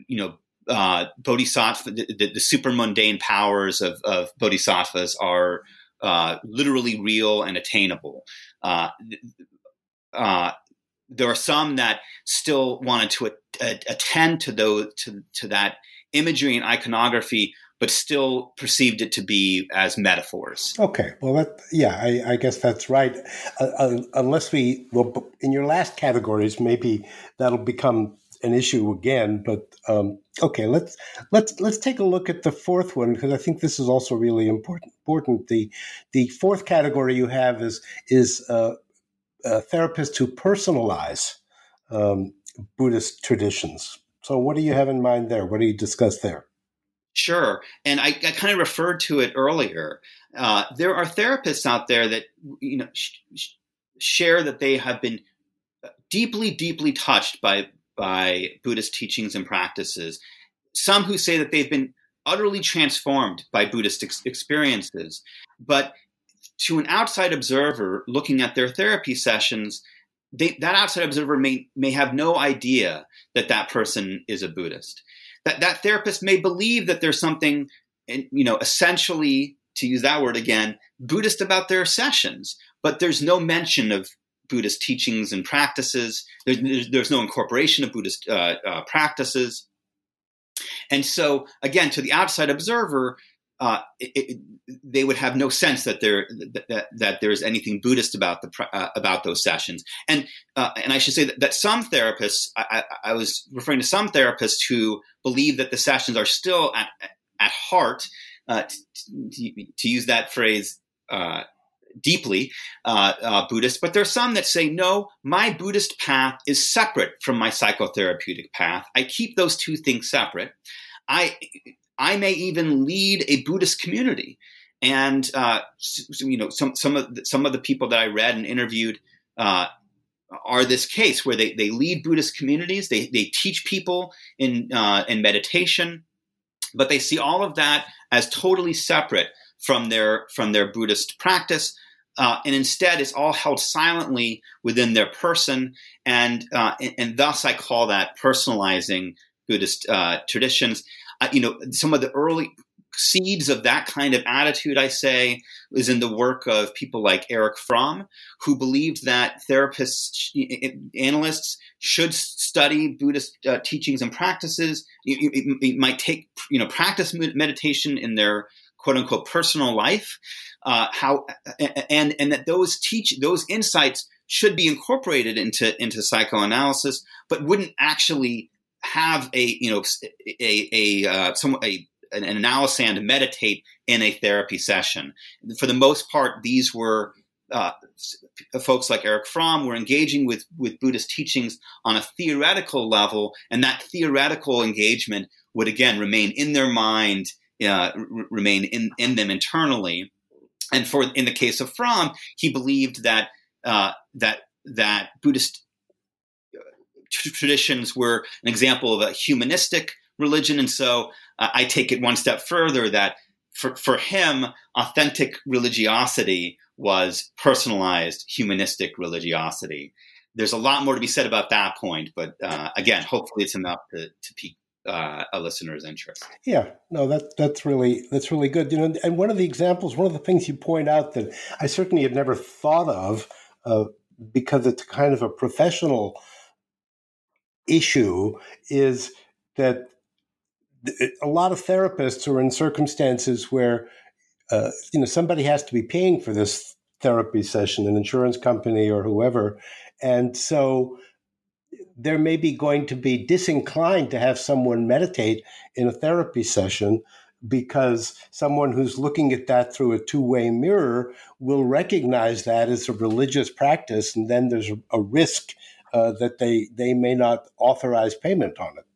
you know, uh, bodhisattva, the, the, the, super mundane powers of, of bodhisattvas are uh, literally real and attainable. Uh, uh, there are some that still wanted to a- attend to those to, to that imagery and iconography, but still perceived it to be as metaphors. Okay, well, that, yeah, I, I guess that's right. Uh, uh, unless we, well, in your last categories, maybe that'll become an issue again. But um, okay, let's let's let's take a look at the fourth one because I think this is also really important. Important. The the fourth category you have is is uh, therapists who personalize um, Buddhist traditions. So, what do you have in mind there? What do you discuss there? Sure, and I, I kind of referred to it earlier. Uh, there are therapists out there that you know sh- sh- share that they have been deeply, deeply touched by by Buddhist teachings and practices. Some who say that they've been utterly transformed by Buddhist ex- experiences. But to an outside observer looking at their therapy sessions, they, that outside observer may, may have no idea that that person is a Buddhist. That, that therapist may believe that there's something, eh, you know, essentially, to use that word again, Buddhist about their sessions, but there's no mention of Buddhist teachings and practices. There's, there's, no incorporation of Buddhist uh, uh, practices. And so, again, to the outside observer, uh, it, it, they would have no sense that there that, that there is anything Buddhist about the uh, about those sessions. And uh, and I should say that, that some therapists, I, I, was referring to some therapists who believe that the sessions are still at at heart, uh, to, to, use that phrase, uh, deeply uh, uh, Buddhist, but there are some that say, no, my Buddhist path is separate from my psychotherapeutic path. I keep those two things separate. I, I may even lead a Buddhist community. And, uh, you know, some, some, of the, some of the people that I read and interviewed uh, are this case where they, they lead Buddhist communities, they, they teach people in, uh, in meditation, but they see all of that as totally separate from their from their Buddhist practice. Uh, and instead, it's all held silently within their person, and uh, and, and, thus I call that personalizing Buddhist uh, traditions. Uh, you know, some of the early seeds of that kind of attitude, I say, is in the work of people like Erich Fromm, who believed that therapists, analysts should study Buddhist uh, teachings and practices. It, it, it, might take, you know, practice meditation in their quote unquote personal life. Uh, how and and that those teach those insights should be incorporated into into psychoanalysis, but wouldn't actually have a you know a a uh, some a an, analysis and meditate in a therapy session. For the most part, these were uh, folks like Erich Fromm were engaging with, with Buddhist teachings on a theoretical level, and that theoretical engagement would again remain in their mind, uh, remain in, in them internally. And for in the case of Fromm, he believed that uh, that that Buddhist uh, traditions were an example of a humanistic religion, and so uh, I take it one step further that for, for him, authentic religiosity was personalized humanistic religiosity. There's a lot more to be said about that point, but uh, again, hopefully it's enough to, to pique uh, a listener's interest. Yeah, no, that that's really that's really good. You know, and one of the examples, one of the things you point out that I certainly had never thought of, uh, because it's kind of a professional issue, is that a lot of therapists are in circumstances where uh, you know somebody has to be paying for this therapy session, an insurance company or whoever, and so there may be going to be disinclined to have someone meditate in a therapy session because someone who's looking at that through a two-way mirror will recognize that as a religious practice and then there's a risk uh, that they they may not authorize payment on it.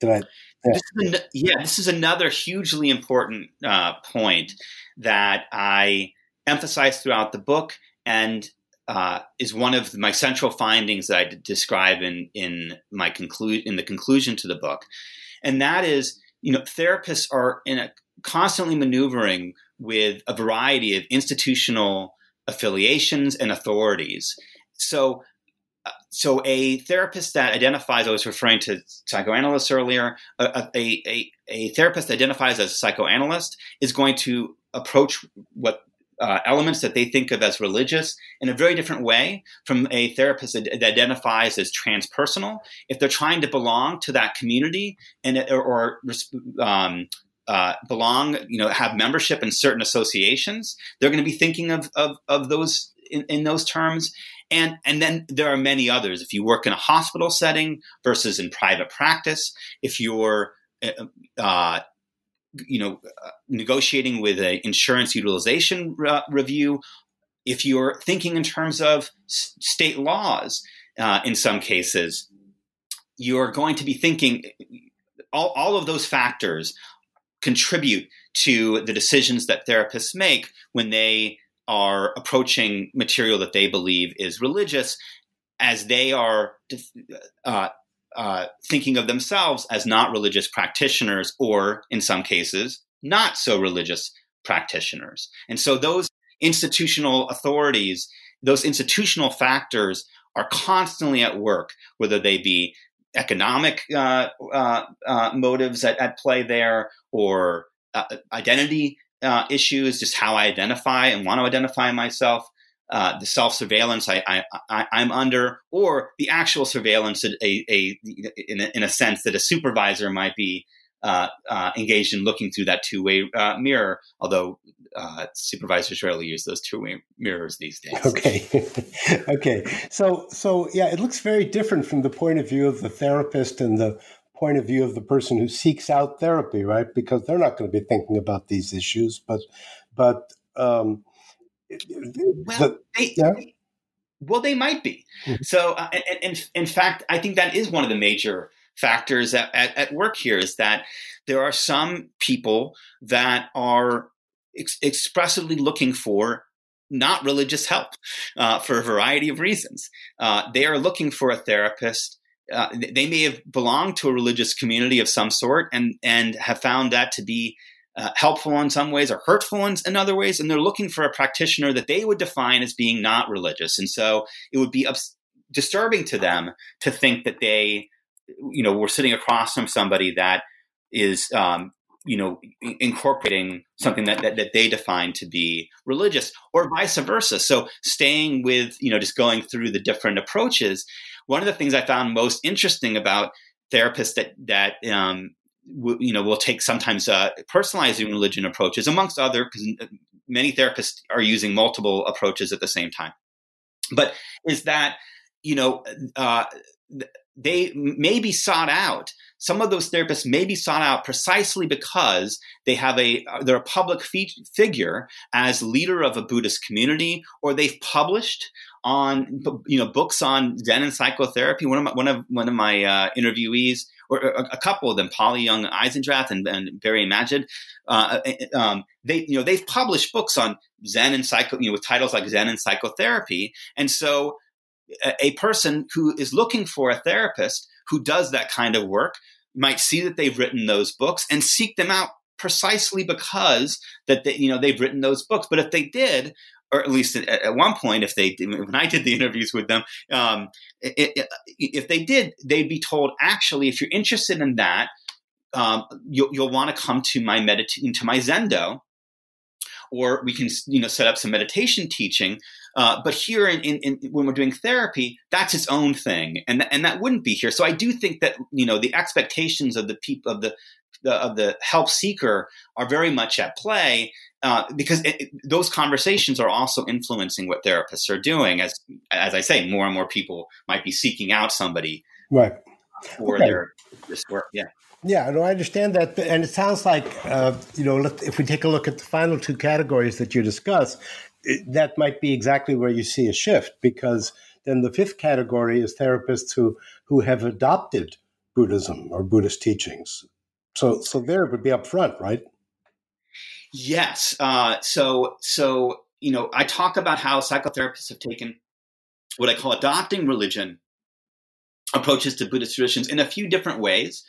Did I this is, yeah, this is another hugely important uh, point that I emphasize throughout the book, and uh, is one of my central findings that I describe in in my conclude in the conclusion to the book, and that is, you know, therapists are in a constantly maneuvering with a variety of institutional affiliations and authorities. So so a therapist that identifies, I was referring to psychoanalysts earlier, a, a, a, a therapist that identifies as a psychoanalyst is going to approach what uh, elements that they think of as religious in a very different way from a therapist that, identifies as transpersonal. If they're trying to belong to that community and or, or um, uh, belong, you know, have membership in certain associations, they're going to be thinking of, of, of those in, in those terms. And, and then there are many others. If you work in a hospital setting versus in private practice, if you're, uh, uh you know, uh, negotiating with an insurance utilization re- review, if you're thinking in terms of s- state laws, uh, in some cases, you're going to be thinking all, all of those factors contribute to the decisions that therapists make when they are approaching material that they believe is religious as they are uh, uh, thinking of themselves as not religious practitioners or, in some cases, not so religious practitioners. And so those institutional authorities, those institutional factors are constantly at work, whether they be economic uh, uh, uh motives at, at, play there or uh, identity uh, issues, just how I identify and want to identify myself, uh, the self surveillance I, am under, or the actual surveillance a, a, in, a, in a sense that a supervisor might be uh, uh engaged in looking through that two way uh, mirror, although uh, supervisors rarely use those two way mirrors these days. [LAUGHS] Okay. [LAUGHS] okay. So, so yeah, it looks very different from the point of view of the therapist and the point of view of the person who seeks out therapy, right? Because they're not going to be thinking about these issues, but but um, well, the, they, yeah? well, they might be. Mm-hmm. So, uh, in, in fact, I think that is one of the major factors at, at, at work here is that there are some people that are ex- expressively looking for not religious help uh, for a variety of reasons. Uh, they are looking for a therapist uh, they may have belonged to a religious community of some sort and and have found that to be uh, helpful in some ways or hurtful in, in, other ways, and they're looking for a practitioner that they would define as being not religious. And so it would be ups- disturbing to them to think that they, you know, were sitting across from somebody that is, um, you know, incorporating something that, that, that they define to be religious, or vice versa. So staying with, you know, just going through the different approaches. One of the things I found most interesting about therapists that that um, you know we'll take sometimes uh, personalizing religion approaches amongst other because many therapists are using multiple approaches at the same time. But is that you know uh, they may be sought out some of those therapists may be sought out precisely because they have a they're a public fi- figure as leader of a buddhist community or they've published on you know books on zen and psychotherapy. One of my, one of one of my uh, interviewees or a, a, couple of them, Polly Young Eisendrath and, and Barry Magid, uh, um, they you know they've published books on Zen and psycho, you know, with titles like Zen and psychotherapy, and so a, a person who is looking for a therapist who does that kind of work might see that they've written those books and seek them out precisely because that they, you know they've written those books. But if they did, or at least at, at, one point, if they when I did the [LAUGHS] interviews with them, um, it, it, if they did, they'd be told actually, if you're interested in that, um, you'll, you'll want to come to my meditation to my Zendo, or we can you know set up some meditation teaching. Uh, but here, in, in, in, when we're doing therapy, that's its own thing, and th- and that wouldn't be here. So I do think that you know the expectations of the people of the the, of the help seeker are very much at play uh, because it, those conversations are also influencing what therapists are doing. As as I say, more and more people might be seeking out somebody right for okay. their this work. Yeah. Yeah, no, I understand that, and it sounds like uh, you know, if we take a look at the final two categories that you discuss, it, that might be exactly where you see a shift because then the fifth category is therapists who who have adopted Buddhism or Buddhist teachings, so, so there would be up front, right? Yes. Uh, so, so you know, I talk about how psychotherapists have taken what I call adopting religion approaches to Buddhist traditions in a few different ways.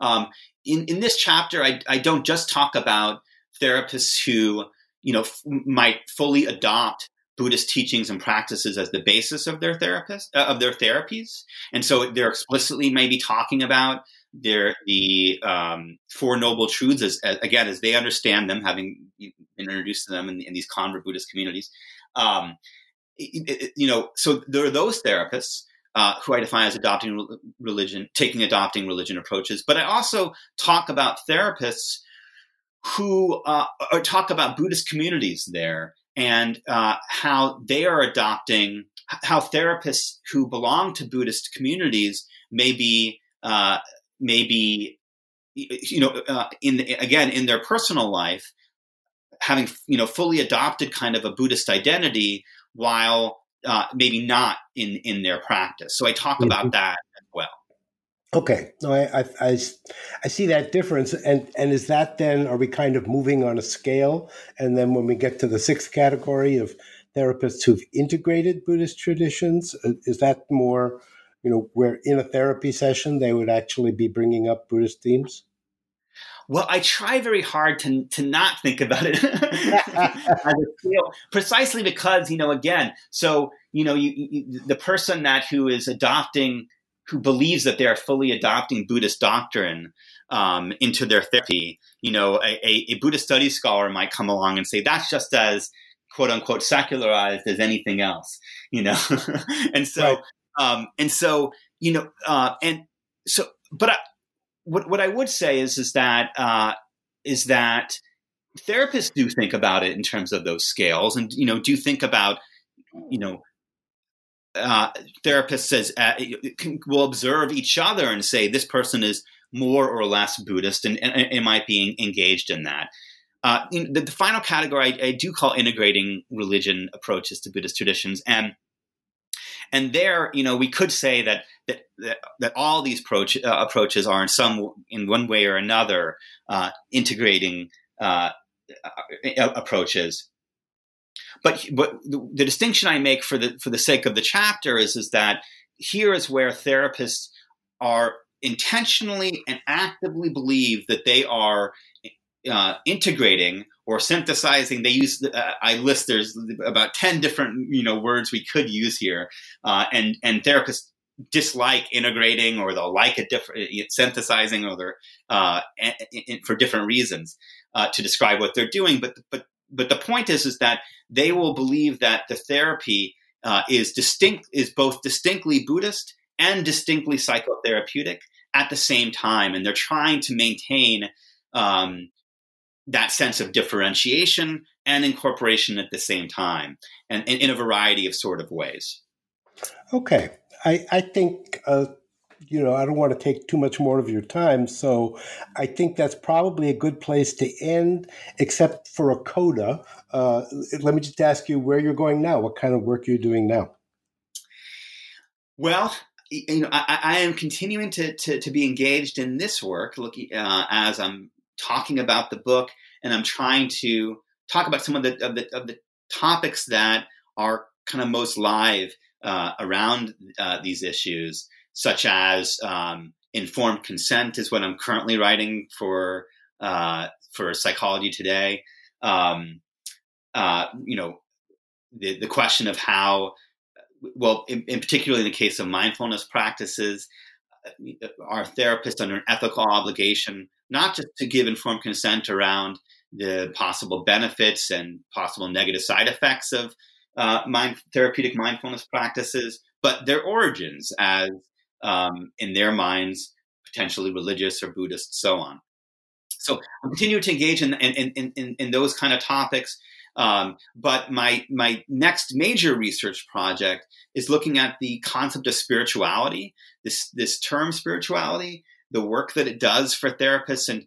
Um, in in this chapter, I, I don't just talk about therapists who you know f- might fully adopt Buddhist teachings and practices as the basis of their therapist uh, of their therapies, and so they're explicitly maybe talking about they're the um, Four Noble Truths, as, as, again, as they understand them, having been introduced to them in, in these convert Buddhist communities. Um, it, it, you know, so there are those therapists uh, who I define as adopting religion, taking adopting religion approaches. But I also talk about therapists who uh, talk about Buddhist communities there and uh, how they are adopting, how therapists who belong to Buddhist communities may be uh, maybe you know uh, in again in their personal life having you know fully adopted kind of a buddhist identity while uh, maybe not in in their practice. So i talk mm-hmm. about that as well. Okay. No I, I, I i see that difference. And and is that then are we kind of moving on a scale? And then when we get to the sixth category of therapists who've integrated buddhist traditions uh, is that more you know, where in a therapy session they would actually be bringing up Buddhist themes? Well, I try very hard to to not think about it [LAUGHS] precisely because you know, again, so you know, you, you, the person that who is adopting, who believes that they are fully adopting Buddhist doctrine um, into their therapy, you know, a, a, a Buddhist studies scholar might come along and say that's just as quote unquote secularized as anything else, you know, [LAUGHS] and so right. Um, and so, you know, uh, and so, but I, what what I would say is is that uh, is that therapists do think about it in terms of those scales, and you know, do think about you know. Uh, therapist says uh, will observe each other and say this person is more or less Buddhist and, and, and might be engaged in that. Uh, the, the, final category I, I, do call integrating religion approaches to Buddhist traditions, and and there, you know, we could say that that that, that all these approach, uh, approaches are in some in one way or another uh, integrating uh, approaches. But but the, the distinction I make for the for the sake of the chapter is is that here is where therapists are intentionally and actively believe that they are uh, integrating or synthesizing. They use uh, I list there's about ten different you know words we could use here, uh, and and therapists dislike integrating or they'll like a different synthesizing or they're uh, for different reasons uh, to describe what they're doing. But but but the point is is that they will believe that the therapy uh, is distinct is both distinctly Buddhist and distinctly psychotherapeutic at the same time, and they're trying to maintain um, that sense of differentiation and incorporation at the same time, and, and in a variety of sort of ways. Okay, I, I think uh, you know I don't want to take too much more of your time, so I think that's probably a good place to end, except for a coda. Uh, let me just ask you where you're going now. What kind of work you're doing now? Well, you know, I, I am continuing to, to, to be engaged in this work, looking uh, as I'm talking about the book, and I'm trying to talk about some of the of the, of the topics that are kind of most live uh, around uh, these issues, such as um, informed consent, is what I'm currently writing for uh, for Psychology Today. Um, uh, you know, the the question of how, well, in, in particularly in the case of mindfulness practices, uh, are therapists under an ethical obligation not just to give informed consent around the possible benefits and possible negative side effects of uh, mind, therapeutic mindfulness practices, but their origins as, um, in their minds, potentially religious or Buddhist, so on. So I continue to engage in, in, in, in, in those kind of topics. Um, but my my next major research project is looking at the concept of spirituality. This this term spirituality, the work that it does for therapists, and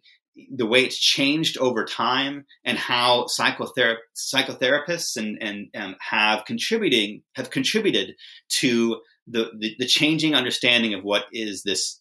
the way it's changed over time and how psychother- psychotherapists and, and um, have contributing have contributed to the, the, the changing understanding of what is this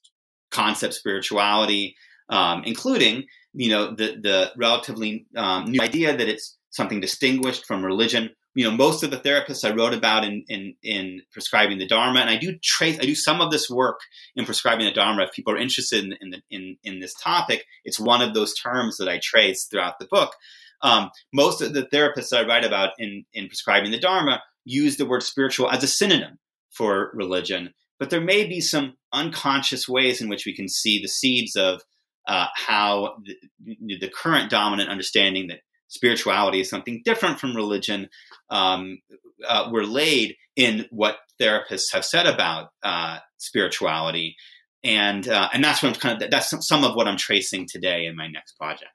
concept spirituality, um, including you know the the relatively um, new idea that it's something distinguished from religion you know most of the therapists I wrote about in in, in prescribing the Dharma, and I do trace I do some of this work in prescribing the Dharma. If people are interested in in, the, in, in this topic, it's one of those terms that I trace throughout the book. Um, most of the therapists I write about in in prescribing the Dharma use the word spiritual as a synonym for religion, but there may be some unconscious ways in which we can see the seeds of uh, how the, the current dominant understanding that spirituality is something different from religion. Um, uh, were laid in what therapists have said about uh, spirituality, and uh, and that's what I'm kind of that's some of what I'm tracing today in my next project.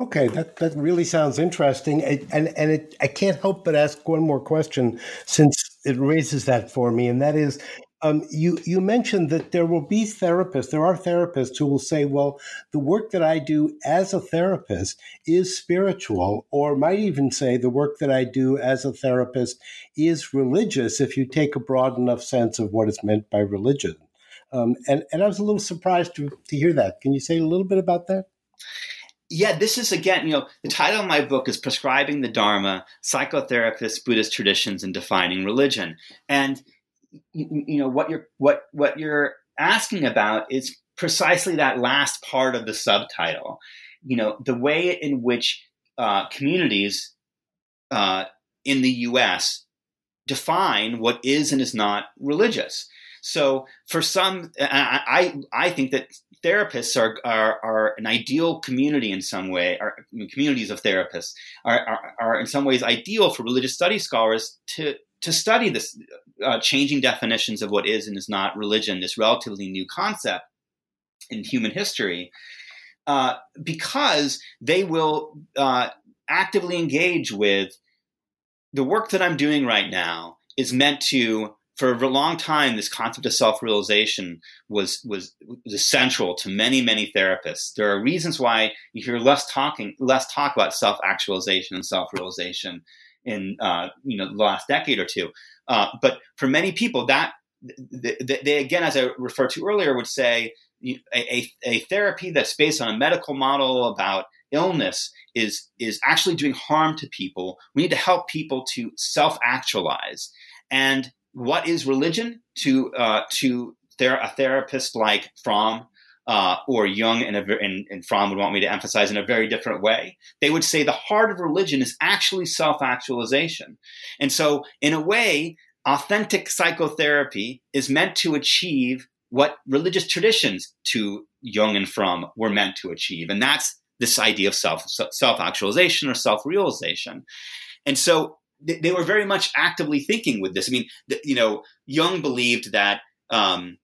Okay, that, that really sounds interesting, and and it, I can't help but ask one more question since it raises that for me, and that is, um, you you mentioned that there will be therapists. There are therapists who will say, "Well, the work that I do as a therapist is spiritual," or might even say, "The work that I do as a therapist is religious." If you take a broad enough sense of what is meant by religion, um, and and I was a little surprised to to hear that. Can you say a little bit about that? yeah, this is again, you know, the title of my book is Prescribing the Dharma Psychotherapists, Buddhist Traditions, and Defining Religion. And you, you know what you're what what you're asking about is precisely that last part of the subtitle. You know, the way in which uh, communities uh, in the U.S. define what is and is not religious. So, for some, I I, think that therapists are, are, are an ideal community in some way. Are communities of therapists are, are, are in some ways ideal for religious studies scholars to to study this uh, changing definitions of what is and is not religion, this relatively new concept in human history, uh, because they will uh, actively engage with the work that I'm doing right now is meant to. For a long time, this concept of self-realization was was was to many many therapists. There are reasons why you hear less talking, less talk about self-actualization and self-realization in uh, you know the last decade or two. Uh, but for many people, that they, they, again, as I referred to earlier, would say a, a, a therapy that's based on a medical model about illness is is actually doing harm to people. We need to help people to self actualize. And what is religion to uh, to ther- a therapist like Fromm uh, or Jung and, and, and Fromm would want me to emphasize in a very different way. They would say the heart of religion is actually self actualization. And so, in a way, authentic psychotherapy is meant to achieve what religious traditions to Jung and Fromm were meant to achieve. And that's this idea of self self actualization or self realization. And so they, were very much actively thinking with this. I mean, you know, Jung believed that um,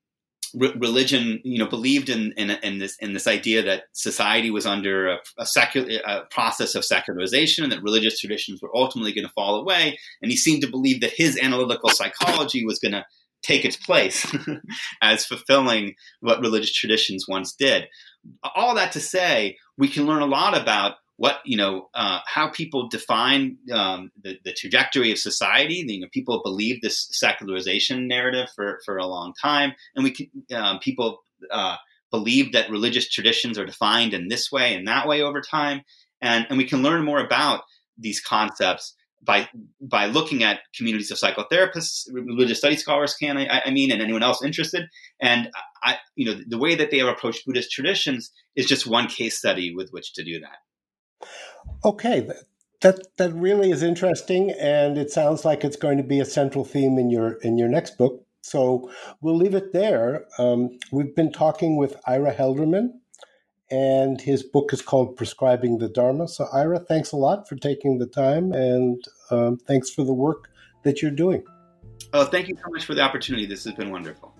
re- religion, you know, believed in, in, in this in this idea that society was under a, a a process of secularization, and that religious traditions were ultimately going to fall away. And he seemed to believe that his analytical psychology was going to take its place [LAUGHS] as fulfilling what religious traditions once did. All that to say, we can learn a lot about what you know uh, how people define um, the, the, trajectory of society. You know, people believe this secularization narrative for, for a long time, and we can, um, people uh, believe that religious traditions are defined in this way and that way over time, and and we can learn more about these concepts by by looking at communities of psychotherapists, religious studies scholars can I, I, mean, and anyone else interested. And I, you know, the way that they have approached Buddhist traditions is just one case study with which to do that. Okay, that that really is interesting, and it sounds like it's going to be a central theme in your in your next book. So we'll leave it there. Um, we've been talking with Ira Helderman and his book is called Prescribing the Dharma. So, Ira, thanks a lot for taking the time, and um, thanks for the work that you're doing. Oh, thank you so much for the opportunity. This has been wonderful.